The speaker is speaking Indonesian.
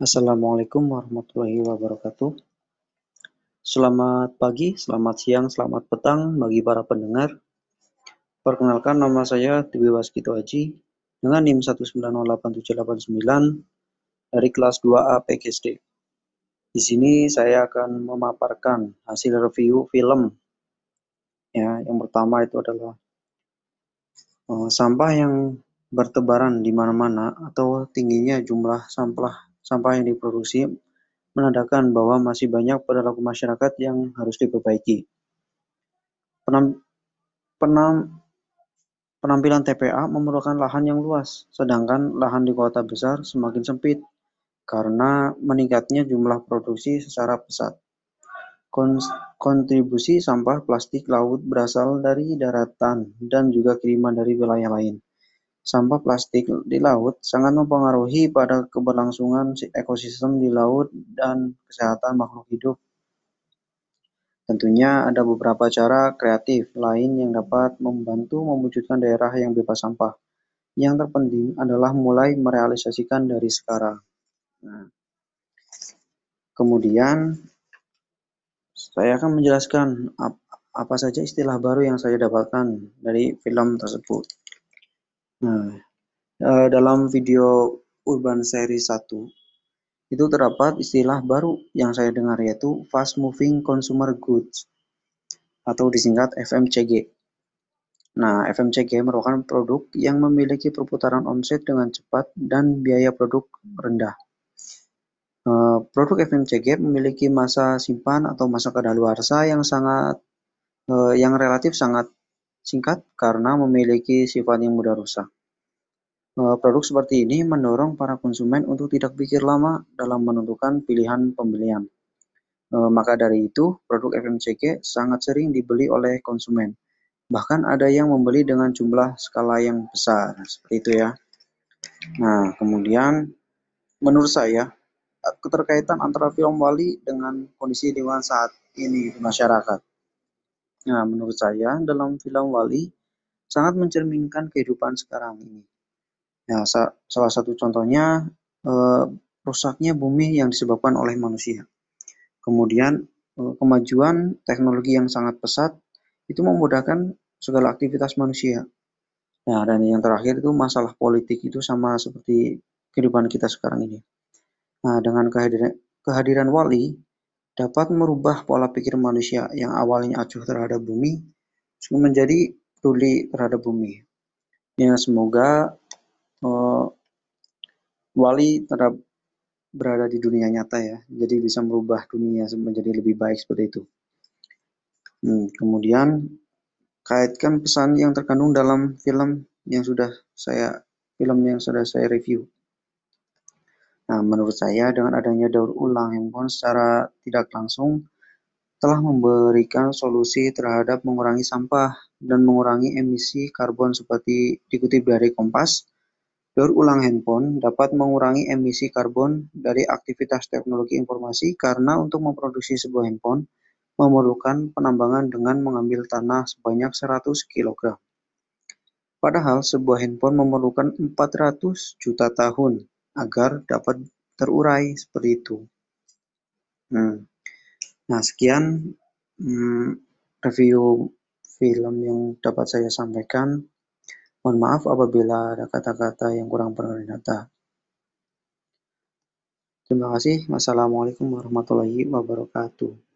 Assalamualaikum warahmatullahi wabarakatuh. Selamat pagi, selamat siang, selamat petang bagi para pendengar. Perkenalkan nama saya Dewi Waskito Haji dengan NIM 1908789 dari kelas 2A PGSD. Di sini saya akan memaparkan hasil review film. Ya, yang pertama itu adalah uh, sampah yang bertebaran di mana-mana atau tingginya jumlah sampah sampah yang diproduksi menandakan bahwa masih banyak perilaku masyarakat yang harus diperbaiki. Penam, penam, penampilan TPA memerlukan lahan yang luas, sedangkan lahan di kota besar semakin sempit karena meningkatnya jumlah produksi secara pesat. Kontribusi sampah plastik laut berasal dari daratan dan juga kiriman dari wilayah lain. Sampah plastik di laut sangat mempengaruhi pada keberlangsungan ekosistem di laut dan kesehatan makhluk hidup. Tentunya ada beberapa cara kreatif lain yang dapat membantu mewujudkan daerah yang bebas sampah. Yang terpenting adalah mulai merealisasikan dari sekarang. Nah, kemudian saya akan menjelaskan apa saja istilah baru yang saya dapatkan dari film tersebut. Nah, uh, dalam video Urban Series 1 itu terdapat istilah baru yang saya dengar yaitu Fast Moving Consumer Goods atau disingkat FMCG. Nah, FMCG merupakan produk yang memiliki perputaran omset dengan cepat dan biaya produk rendah. Uh, produk FMCG memiliki masa simpan atau masa kadaluarsa yang sangat uh, yang relatif sangat singkat karena memiliki sifat yang mudah rusak. Eh, produk seperti ini mendorong para konsumen untuk tidak pikir lama dalam menentukan pilihan pembelian. Eh, maka dari itu, produk FMCG sangat sering dibeli oleh konsumen. Bahkan ada yang membeli dengan jumlah skala yang besar, seperti itu ya. Nah, kemudian menurut saya keterkaitan antara film Wali dengan kondisi lingkungan saat ini di masyarakat. Nah, menurut saya dalam film Wali sangat mencerminkan kehidupan sekarang ini. Ya, sa salah satu contohnya eh, rusaknya bumi yang disebabkan oleh manusia. Kemudian eh, kemajuan teknologi yang sangat pesat itu memudahkan segala aktivitas manusia. Nah, dan yang terakhir itu masalah politik itu sama seperti kehidupan kita sekarang ini. Nah, dengan kehadiran, kehadiran wali dapat merubah pola pikir manusia yang awalnya acuh terhadap bumi menjadi peduli terhadap bumi. Ya, semoga uh, Wali tetap berada di dunia nyata ya, jadi bisa merubah dunia menjadi lebih baik seperti itu. Hmm, kemudian kaitkan pesan yang terkandung dalam film yang sudah saya film yang sudah saya review. Nah, menurut saya dengan adanya daur ulang handphone secara tidak langsung telah memberikan solusi terhadap mengurangi sampah dan mengurangi emisi karbon seperti dikutip dari Kompas. Daur ulang handphone dapat mengurangi emisi karbon dari aktivitas teknologi informasi karena untuk memproduksi sebuah handphone memerlukan penambangan dengan mengambil tanah sebanyak 100 kg. Padahal sebuah handphone memerlukan 400 juta tahun agar dapat terurai seperti itu. Hmm. Nah, sekian hmm, review film yang dapat saya sampaikan. Mohon maaf apabila ada kata-kata yang kurang berkata. Terima kasih. Wassalamualaikum warahmatullahi wabarakatuh.